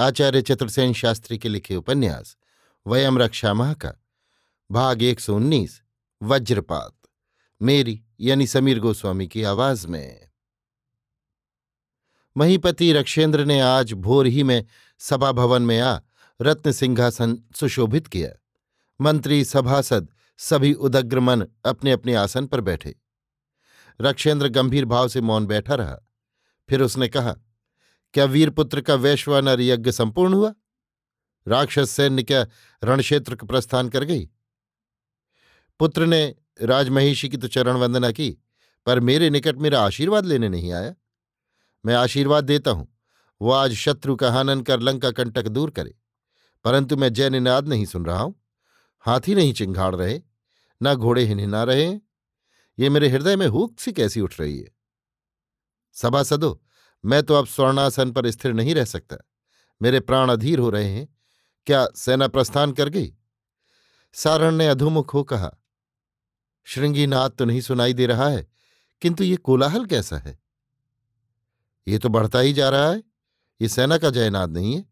आचार्य चतुर्सेन शास्त्री के लिखे उपन्यास, वयम रक्षा माह का भाग एक सौ उन्नीस, वज्रपात, मेरी यानी समीर गोस्वामी की आवाज़ में। महीपति रक्षेंद्र ने आज भोर ही में सभा भवन में आ रत्न सिंहासन सुशोभित किया। मंत्री, सभासद, सभी उदग्र मन अपने अपने आसन पर बैठे। रक्षेंद्र गंभीर भाव से मौन बैठा रहा। फिर उसने कहा क्या वीरपुत्र का वैश्वानर यज्ञ संपूर्ण हुआ? राक्षस सैन्य क्या रणक्षेत्र का प्रस्थान कर गई? पुत्र ने राजमहिषी की तो चरण वंदना की, पर मेरे निकट मेरा आशीर्वाद लेने नहीं आया। मैं आशीर्वाद देता हूँ, वो आज शत्रु का हनन कर लंका कंटक दूर करे, परंतु मैं जय निनाद नहीं सुन रहा हूँ। हाथी नहीं चिंघाड़ रहे, न घोड़े हिनहिना रहे। ये मेरे हृदय में हुक सी कैसी उठ रही है? सभासदो मैं तो अब स्वर्णासन पर स्थिर नहीं रह सकता। मेरे प्राण अधीर हो रहे हैं। क्या सेना प्रस्थान कर गई? सारण ने अधोमुख हो कहा श्रृंगीनाथ तो नहीं सुनाई दे रहा है, किंतु ये कोलाहल कैसा है? ये तो बढ़ता ही जा रहा है। ये सेना का जयनाद नहीं है।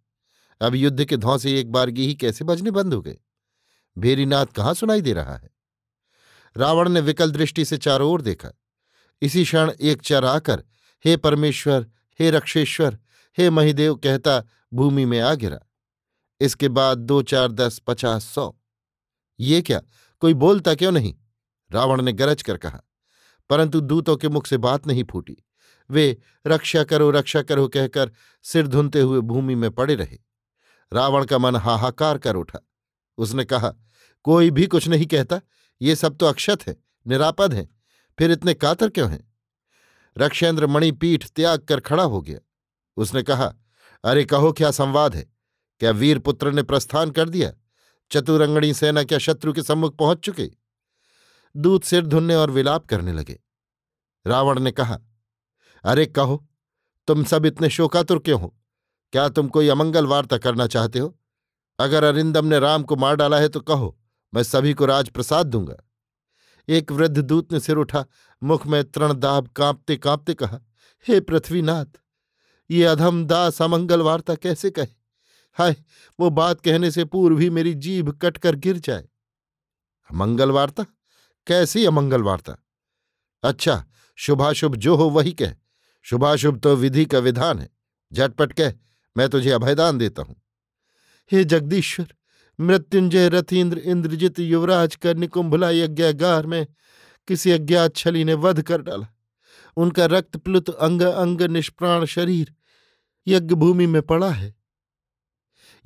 अब युद्ध के धौसे एक बार ही कैसे बजने बंद हो गए? भेरीनाथ कहाँ सुनाई दे रहा है? रावण ने विकल दृष्टि से चारों ओर देखा। इसी क्षण एक चर आकर, हे परमेश्वर हे रक्षेश्वर, हे महिदेव कहता भूमि में आ गिरा। इसके बाद दो चार दस पचास सौ। ये क्या, कोई बोलता क्यों नहीं? रावण ने गरज कर कहा। परंतु दूतों के मुख से बात नहीं फूटी। वे, रक्षा करो रक्षा करो कहकर सिर धुनते हुए भूमि में पड़े रहे। रावण का मन हाहाकार कर उठा। उसने कहा, कोई भी कुछ नहीं कहता। ये सब तो अक्षत है, निरापद है। फिर इतने कातर क्यों हैं? रक्षेंद्र मणिपीठ त्याग कर खड़ा हो गया। उसने कहा, अरे कहो क्या संवाद है? क्या वीरपुत्र ने प्रस्थान कर दिया? चतुरंगणी सेना क्या शत्रु के सम्मुख पहुँच चुके? दूत सिर धुनने और विलाप करने लगे। रावण ने कहा, अरे कहो, तुम सब इतने शोकातुर क्यों हो? क्या तुम कोई अमंगल वार्ता करना चाहते हो? अगर अरिंदम ने राम को मार डाला है तो कहो, मैं सभी को राजप्रसाद दूँगा। एक वृद्ध दूत ने सिर उठा मुख में तृणदाब कांपते कांपते कहा, हे पृथ्वीनाथ, ये अधम दास अमंगल वार्ता कैसे कहे? हाय, वो बात कहने से पूर्व ही मेरी जीभ कटकर गिर जाए। अमंगल वार्ता? कैसी अमंगल वार्ता? अच्छा शुभाशुभ जो हो वही कह। शुभाशुभ तो विधि का विधान है। झटपट कह, मैं तुझे अभयदान देता हूँ। हे जगदीश्वर, मृत्युंजय रथीन्द्र इंद्रजित युवराज का निकुंभला यज्ञागार में किसी अज्ञात छली ने वध कर डाला। उनका रक्त प्लुत अंग अंग निष्प्राण शरीर यज्ञ भूमि में पड़ा है।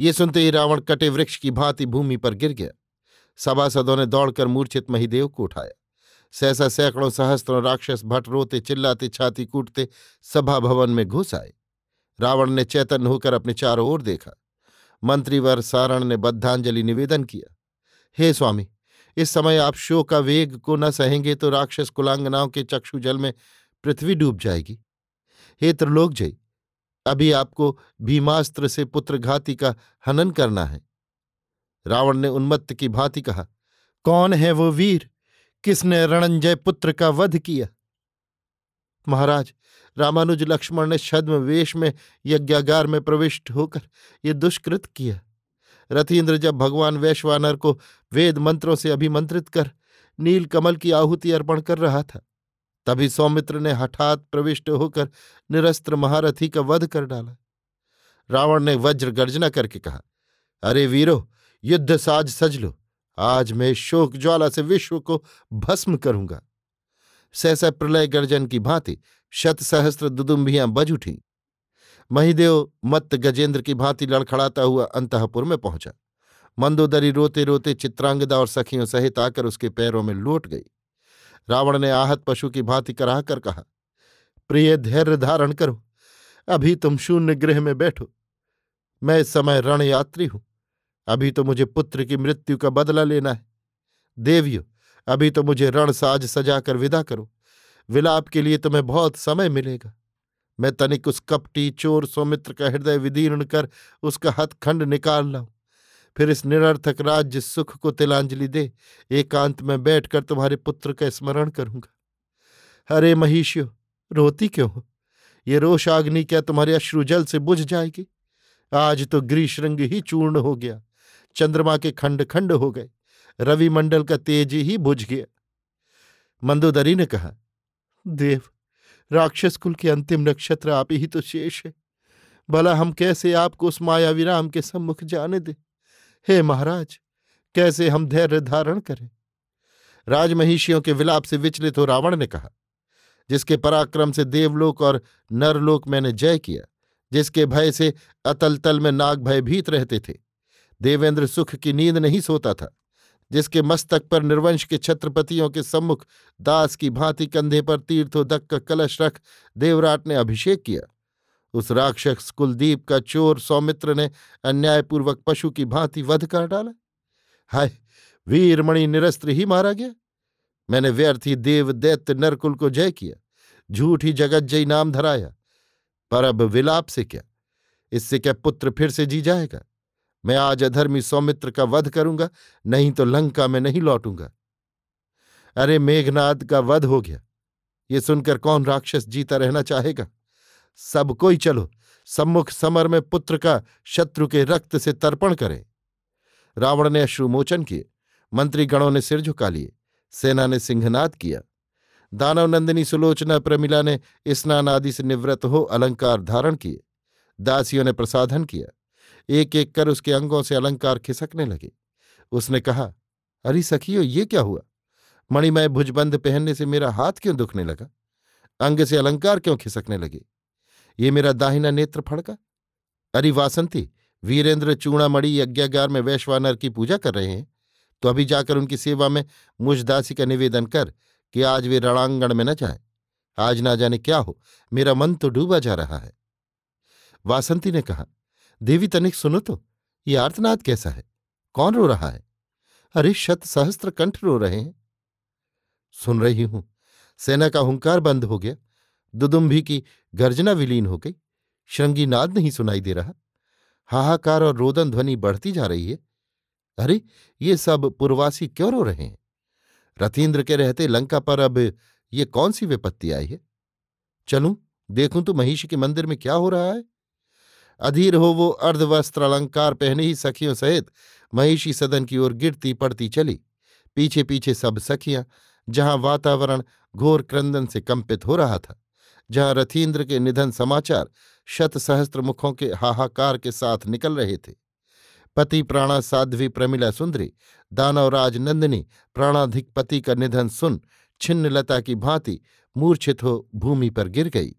ये सुनते ही रावण कटे वृक्ष की भांति भूमि पर गिर गया। सभासदों ने दौड़कर मूर्छित महिदेव को उठाया। सहसा सैकड़ों सहस्त्रों राक्षस भट रोते, चिल्लाते, छाती कूटते सभा भवन में घुस आए। रावण ने चैतन्य होकर अपने चारों ओर देखा। मंत्रीवर सारण ने बद्धांजलि निवेदन किया। हे स्वामी इस समय आप शो का वेग को न सहेंगे तो राक्षस कुलांगनाओं के चक्षु जल में पृथ्वी डूब जाएगी। हे त्रिलोक जय, अभी आपको भीमास्त्र से पुत्रघाती का हनन करना है। रावण ने उन्मत्त की भांति कहा, कौन है वो वीर? किसने रणंजय पुत्र का वध किया? महाराज, रामानुज लक्ष्मण ने छद्म वेश में यज्ञागार में प्रविष्ट होकर ये दुष्कृत किया। रथीन्द्र जब भगवान वैश्वानर को वेद मंत्रों से अभिमंत्रित कर, नील कमल की आहुति अर्पण कर रहा था, तभी सौमित्र ने हठात प्रविष्ट होकर निरस्त्र महारथी का वध कर डाला। रावण ने वज्र गर्जना करके कहा, अरे वीरो, युद्ध साज सज लो। आज मैं शोक ज्वाला से विश्व को भस्म करूँगा। सहसा प्रलय गर्जन की भांति शत सहस्त्र दुदुम्बियाँ बज उठी। महिदेव मत्त गजेंद्र की भांति लड़खड़ाता हुआ अंतपुर में पहुँचा। मंदोदरी रोते रोते चित्रांगदा और सखियों सहित आकर उसके पैरों में लौट गई। रावण ने आहत पशु की भांति कराहकर कहा, प्रिय धैर्य धारण करो। अभी तुम शून्य गृह में बैठो। मैं इस समय रण यात्री हूँ। अभी तो मुझे पुत्र की मृत्यु का बदला लेना है। देवियो, अभी तो मुझे रण साज सजा कर विदा करो। विलाप के लिए तुम्हें बहुत समय मिलेगा। मैं तनिक उस कपटी चोर सौमित्र का हृदय विदीर्ण कर उसका हथखंड निकाल लाऊं। फिर इस निरर्थक राज्य सुख को तिलांजलि दे, एकांत में बैठकर तुम्हारे पुत्र का स्मरण करूँगा। अरे महिष्यो, रोती क्यों हो? ये रोषाग्नि क्या तुम्हारे अश्रुजल से बुझ जाएगी? आज तो ग्रीश्रृंग ही चूर्ण हो गया, चंद्रमा के खंड खंड हो गए रवि मंडल का तेज ही बुझ गया। मंदोदरी ने कहा, देव राक्षस कुल के अंतिम नक्षत्र आप ही तो शेष है। भला हम कैसे आपको उस मायावी राम के सम्मुख जाने दें? हे महाराज, कैसे हम धैर्य धारण करें? राजमहिषियों के विलाप से विचलित हो रावण ने कहा, जिसके पराक्रम से देवलोक और नरलोक मैंने जय किया, जिसके भय से अतल तल में नाग भयभीत रहते थे, देवेंद्र सुख की नींद नहीं सोता था। जिसके मस्तक पर निर्वंश के छत्रपतियों के सम्मुख दास की भांति कंधे पर तीर्थोदक का कलश रख देवराट ने अभिषेक किया। उस राक्षस कुलदीप का चोर सौमित्र ने अन्यायपूर्वक पशु की भांति वध कर डाला। हाय, वीरमणि निरस्त्र ही मारा गया। मैंने व्यर्थ देव दैत्य नरकुल को जय किया, झूठ ही जगत जय नाम धराया। पर अब विलाप से क्या? इससे क्या पुत्र फिर से जी जाएगा? मैं आज अधर्मी सौमित्र का वध करूँगा, नहीं तो लंका में नहीं लौटूँगा। अरे मेघनाद का वध हो गया। ये सुनकर कौन राक्षस जीता रहना चाहेगा? सब कोई चलो, सम्मुख समर में पुत्र का शत्रु के रक्त से तर्पण करे। रावण ने अश्रुमोचन किए, मंत्रीगणों ने सिर झुका लिए, सेना ने सिंहनाद किया। दानव नंदिनी सुलोचना प्रमिला ने स्नान आदि से निवृत्त हो अलंकार धारण किए, दासियों ने प्रसाधन किया। एक एक कर उसके अंगों से अलंकार खिसकने लगे। उसने कहा, अरे सखियो, ये क्या हुआ? मणिमय भुजबंद पहनने से मेरा हाथ क्यों दुखने लगा? अंग से अलंकार क्यों खिसकने लगे? ये मेरा दाहिना नेत्र फड़का। अरे वासंती, वीरेंद्र चूड़ामणि यज्ञागार में वैश्वानर की पूजा कर रहे हैं। तो अभी जाकर उनकी सेवा में मुझदासी का निवेदन कर कि आज वे रणांगण में न जाए। आज ना जाने क्या हो, मेरा मन तो डूबा जा रहा है। वासंती ने कहा देवी तनिक सुनो तो ये आर्तनाद कैसा है? कौन रो रहा है? अरे, शत सहस्त्र कंठ रो रहे हैं। सुन रही हूँ, सेना का हुंकार बंद हो गया। दुदुम्भी की गर्जना विलीन हो गई। श्रृंगी नाद नहीं सुनाई दे रहा। हाहाकार और रोदन ध्वनि बढ़ती जा रही है। अरे, ये सब पुरवासी क्यों रो रहे हैं? रथीन्द्र के रहते लंका पर अब ये कौन सी विपत्ति आई है? चलूँ, देखूँ तो महिषी के मंदिर में क्या हो रहा है? अधीर हो वो अर्धवस्त्र अलंकार पहने ही सखियों सहित महिषी सदन की ओर गिरती पड़ती चली। पीछे पीछे सब सखियाँ, जहाँ वातावरण घोर क्रंदन से कंपित हो रहा था, जहाँ रथीन्द्र के निधन समाचार शत सहस्त्र मुखों के हाहाकार के साथ निकल रहे थे। पति प्राणा साध्वी प्रमिला सुंदरी, दानवराज नंदिनी, प्राणाधिक पति का निधन सुन छिन्नलता की भांति मूर्छित हो भूमि पर गिर गई।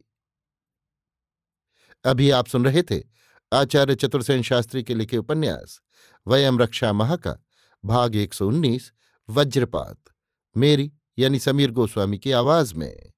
अभी आप सुन रहे थे आचार्य चतुर्सेन शास्त्री के लिखे उपन्यास, वयम रक्षा महा का भाग 119 वज्रपात। मेरी यानी समीर गोस्वामी की आवाज़ में।